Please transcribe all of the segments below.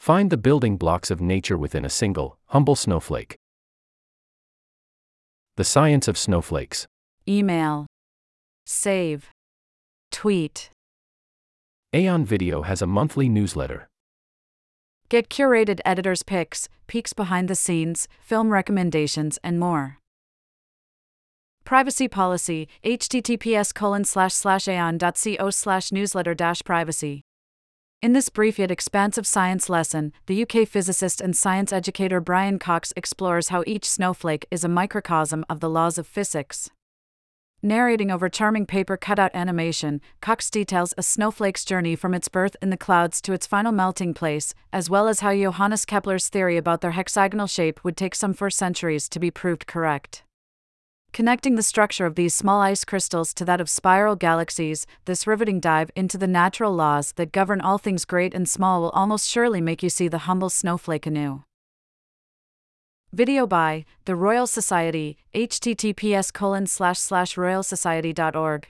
Find the building blocks of nature within a single, humble snowflake. The science of snowflakes. Email. Save. Tweet. Aeon Video has a monthly newsletter. Get curated editors' picks, peeks behind the scenes, film recommendations, and more. Privacy policy https colon slash slash aeon.co slash newsletter dash privacy. In this brief yet expansive science lesson, the UK physicist and science educator Brian Cox explores how each snowflake is a microcosm of the laws of physics. Narrating over charming paper cutout animation, Cox details a snowflake's journey from its birth in the clouds to its final melting place, as well as how Johannes Kepler's theory about their hexagonal shape would take some four centuries to be proved correct. Connecting the structure of these small ice crystals to that of spiral galaxies, this riveting dive into the natural laws that govern all things great and small will almost surely make you see the humble snowflake anew. Video by the Royal Society, https colon slash slash royalsociety.org.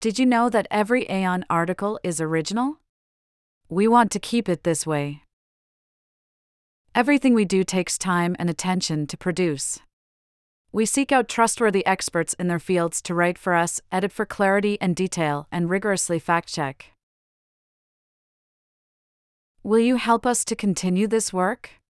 Did you know that every Aeon article is original? We want to keep it this way. Everything we do takes time and attention to produce. We seek out trustworthy experts in their fields to write for us, edit for clarity and detail, and rigorously fact check. Will you help us to continue this work?